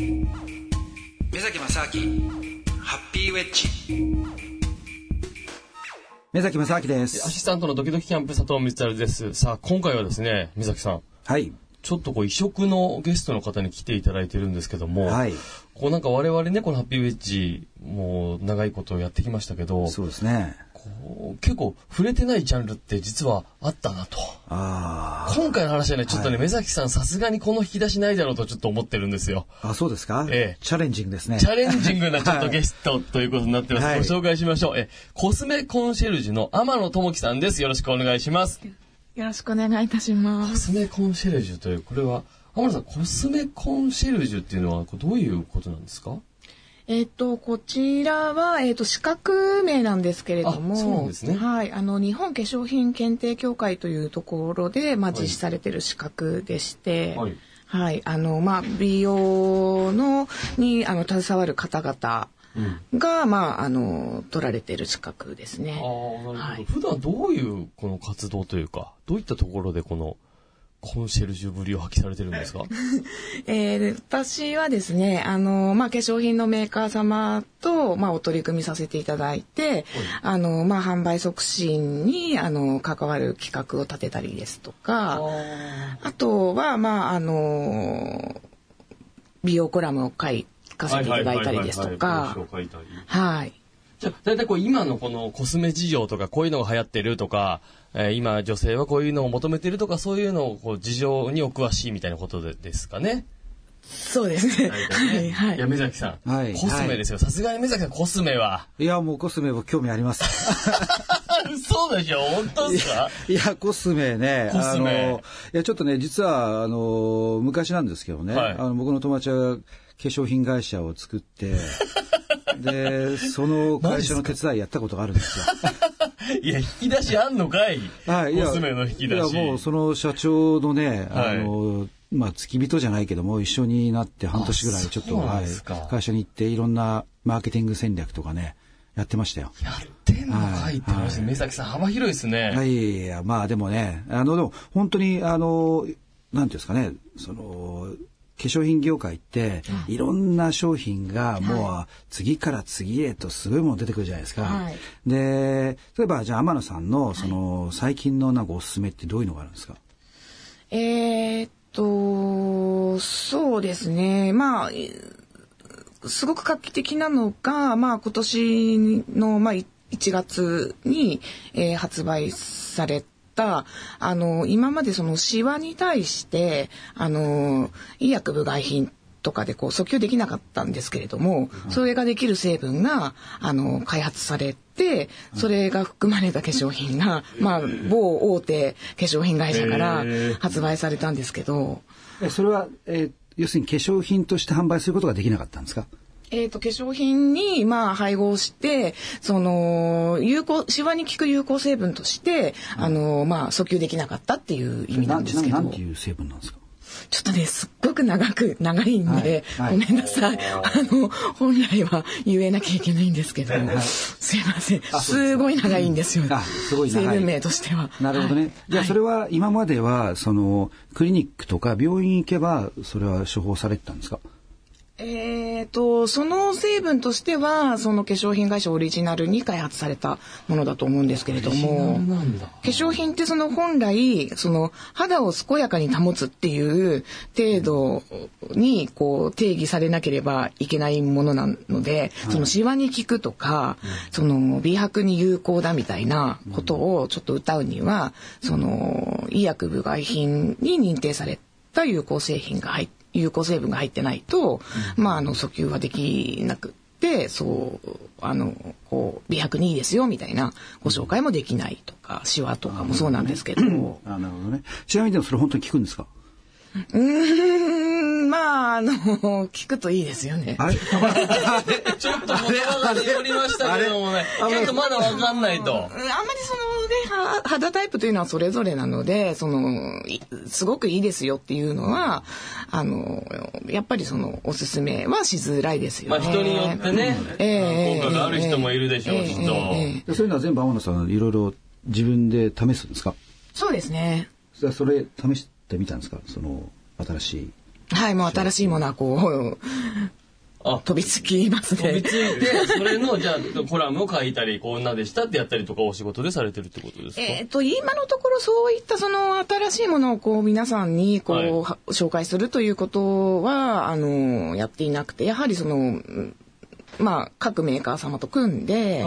目崎正明ハッピーウェッジ。目崎正明です。アシスタントのドキドキキャンプ佐藤光です。さあ今回はですね目崎さん。はいちょっとこう異色のゲストの方に来ていただいてるんですけども、はい。こうなんか我々ねこのハッピーウェッジもう長いことやってきましたけどそうですね。こう結構触れてないジャンルって実はあったなと。今回の話はねちょっとね、はい。目崎さんさすがにこの引き出しないだろうとちょっと思ってるんですよ。あそうですか、ええ。チャレンジングですね。チャレンジングなちょっとゲストということになってます。はいご紹介しましょう。え、コスメコンシェルジュの天野智樹さんです。よろしくお願いします。よろしくお願いいたしまコす。スメコンシェルジュという、これは、天野さん、コスメコンシェルジュっていうのはどういうことなんですか？えっ、と、こちらは、えっ、と、資格名なんですけれども、あそうですね。はい、あの、日本化粧品検定協会というところで、まあ、い。実施されている資格でして、はい。はい、あの、まあ、美容の、に、あの、携わる方々が、まあ、あの、取られている資格ですね。はい。普段どういうこの活動というか、どういったところでこのコンシェルジュぶりを発揮されてるんですか？えー私はですね、あの、まあ、化粧品のメーカー様と、まあ、お取り組みさせていただいて、あの、まあ、販売促進に、あの、関わる企画を立てたりですとか、あとは、まあ、あの、美容コラムを書かせていただいたりですとか、はいはいはいはいたい。じゃあ、大体こう今のこのコスメ事情とか、こういうのが流行ってるとか、えー今女性はこういうのを求めてるとか、そういうのをこう事情にお詳しいみたいなことでですかね。そうですね。ねはい、はいや、目崎さん。はいコスメですよ。さすがに目崎さん、コスメは。いやもうコスメも興味ありますそうでしょ本当ですかいやコスメねコスメあのいやちょっとね実はあの昔なんですけどね、はいあの僕の友達は粧品会社を作って でその会社の手伝いやったことがあるんですよ。いや、引き出しあんのかい？はい、いやコスメの引き出し。いやもうその社長のね、はいあのまあ付き人じゃないけども一緒になって半年ぐらいちょっと、はい会社に行っていろんなマーケティング戦略とかねやってましたよ。やってんのかいって話で、はい目崎さん幅広いですね。はい、いやまあでもねあのでも本当にあのなんていうんですかねその化粧品業界って、い。ろんな商品がもう次から次へとすごいもの出てくるじゃないですか。はい。で例えばじゃあ天野さんのその、最近のなんかおすすめってどういうのがあるんですか？えーっと、そうですね。まあ、いすごく画期的なのが、まあ今年の、まあ、い1月に、えー発売された、あの、今までそのシワに対して、あの、医薬部外品とかでこう訴求できなかったんですけれども、それができる成分が、あの、開発されて、それが含まれた化粧品が、まあ、某大手化粧品会社から発売されたんですけど、えそれは、えー要するに化粧品として販売することができなかったんですか？えっ、と、化粧品に、まあ、配合して、その、有効、シワに効く有効成分として、あの、まあ、訴求できなかったっていう意味なんですけど、なんていう成分なんですか？ちょっとね、すっごく長く、長いんで、はいはい。ごめんなさい。あの、本来は言えなきゃいけないんですけど、すいません。すごい長いんですよ。あすごい長い。成分名としては。なるほどね。はい。じゃあそれは今まではそのクリニックとか病院行けばそれは処方されてたんですか？えー、とその成分としてはその化粧品会社オリジナルに開発されたものだと思うんですけれども。化粧品ってその本来その肌を健やかに保つっていう程度にこう定義されなければいけないものなので、そのシワに効くとか、その美白に有効だみたいなことをちょっと歌うには、その医薬部外品に認定された有効製品が入って有効成分が入ってないと、まあ、あの訴求はできなくってそうあのこう美白にいいですよみたいなご紹介もできないとかシワとかもそうなんですけど、あなるほどね。ちなみにでもそれ本当に効くんですか？うーんまああの聞くといいですよね。あれ？ちょっと物が出てりましたけどもね、ちょっとまだわかんないと。うんあんまりそのねは肌タイプというのはそれぞれなのでそのいすごくいいですよっていうのはあのやっぱりそのおすすめはしづらいですよね。まあ人によってね、ええ効果がある人もいるでしょうしと。えええええそういうのは全部天野さんいろいろ自分で試すんですか？そうですね。じゃあそれ試してみたんですか？その新しいはい、もう新しいものはこう、あ飛びつきます飛びね。ついて、それの、じゃあ、コラムを書いたり、こんなでしたってやったりとか、お仕事でされてるってことですか？えっ、と、今のところそういったその新しいものをこう皆さんにこう、はいは紹介するということは、あの、やっていなくて、やはりその、うんまあ、各メーカー様と組んで、う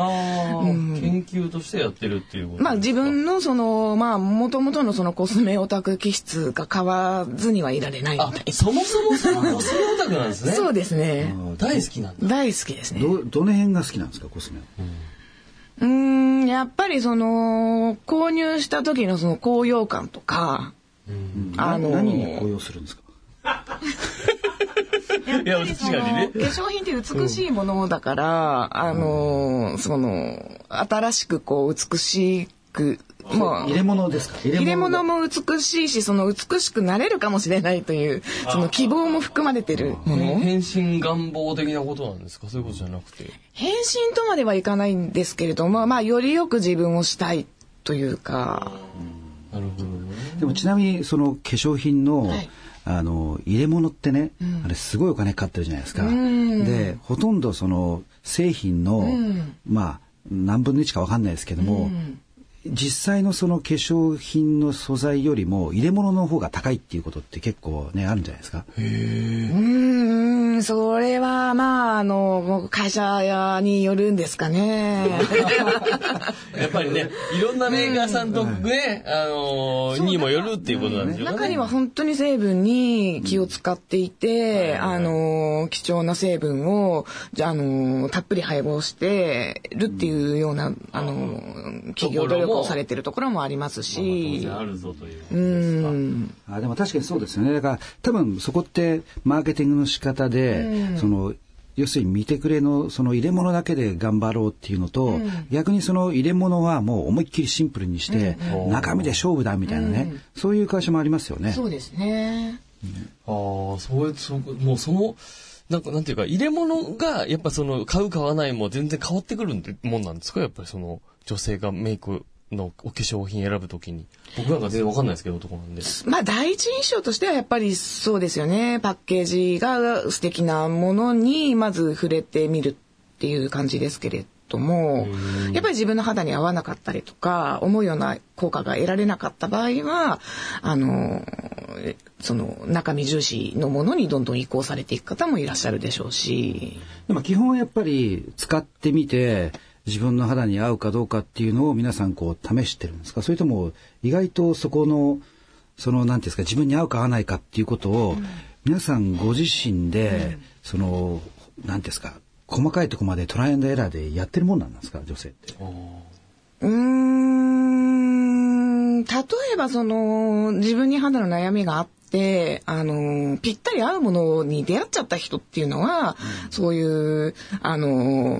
ん。研究としてやってるっていうことですか？まあ自分のその、まあ、元々のそのコスメオタク気質が変わらずにはいられないみあたい、そもそもその コスメオタクなんですね。そうですね。大好きなんだ。大好きですね。どどの辺が好きなんですかコスメは？うーん、やっぱりその、購入した時のその高揚感とか、あの何に高揚するんですか？いや、確かにね化。粧品って美しいものだから、あの、その、新しくこう美しく、まあ入れ物ですか？入入れ物がも美しいし、その美しくなれるかもしれないという、その希望も含まれてるもの。変身願望的なことなんですか？そういうことじゃなくて。変身とまではいかないんですけれども、まあ、よりよく自分をしたいというか、なるほどね。でもちなみにその化粧品の、はいあの入れ物ってね、あれすごいお金かかってるじゃないですか。でほとんどその製品の、まあ何分の1かわかんないですけども、実際のその化粧品の素材よりも入れ物の方が高いっていうことって結構ねあるんじゃないですか。うーん、それは、まあ、あの、会社によるんですかね。やっぱりね、いろんなメーカーさんとね、あのー、にもよるっていうことなんですよね。中には本当に成分に気を使っていて、あの、貴重な成分を、じゃあ、あの、たっぷり配合してるっていうような、あの、企業努力をされてるところもありますし、あるぞというう。ん。あでも確かにそうですよね。だから多分そこってマーケティングの仕方で、その要するに見てくれのその入れ物だけで頑張ろうっていうのと、逆にその入れ物はもう思いっきりシンプルにして、中身で勝負だみたいなね、そういう会社もありますよね。そうですね。ああ、そういう、そうもうその、なんか、なんていうか、入れ物が、やっぱその、買う買わないも全然変わってくるもんなんですか？やっぱりその、女性がメイクのお化粧品選ぶときに。僕なんか全然わかんないですけど、男なんで。まあ第一印象としてはやっぱりそうですよね。パッケージが素敵なものにまず触れてみるっていう感じですけれども、やっぱり自分の肌に合わなかったりとか、思うような効果が得られなかった場合は、あの、その中身重視のものにどんどん移行されていく方もいらっしゃるでしょうし。でも基本はやっぱり使ってみて自分の肌に合うかどうかっていうのを皆さんこう試してるんですか？それとも意外とそこのその何ていうんですか？自分に合うか合わないかっていうことを皆さんご自身でその何ていうんですか？細かいところまでトライアンドエラーでやってるもんなんですか？女性って。うーん、例えばその、自分に肌の悩みがあって、あの、ぴったり合うものに出会っちゃった人っていうのは、そういう、あの、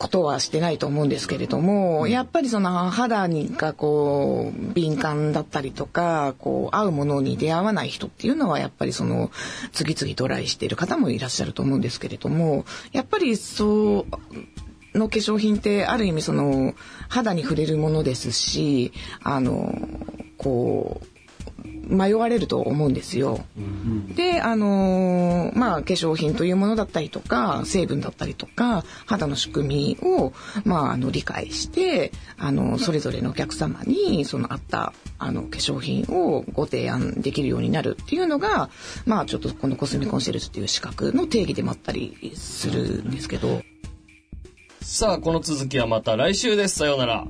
ことはしてないと思うんですけれども、やっぱりその肌にがこう敏感だったりとか、こう合うものに出会わない人っていうのはやっぱりその次々トライしている方もいらっしゃると思うんですけれども、やっぱりそうの化粧品ってある意味その肌に触れるものですし、あのこう迷われると思うんですよ。で、あのーまあ、化粧品というものだったりとか、成分だったりとか、肌の仕組みを、まあ、あの、理解して、あの、それぞれのお客様に、その、あった、あの、化粧品をご提案できるようになるっていうのが、まあ、ちょっとこのコスメコンシェルジュっていう資格の定義でもあったりするんですけど、さあ、この続きはまた来週です。さようなら。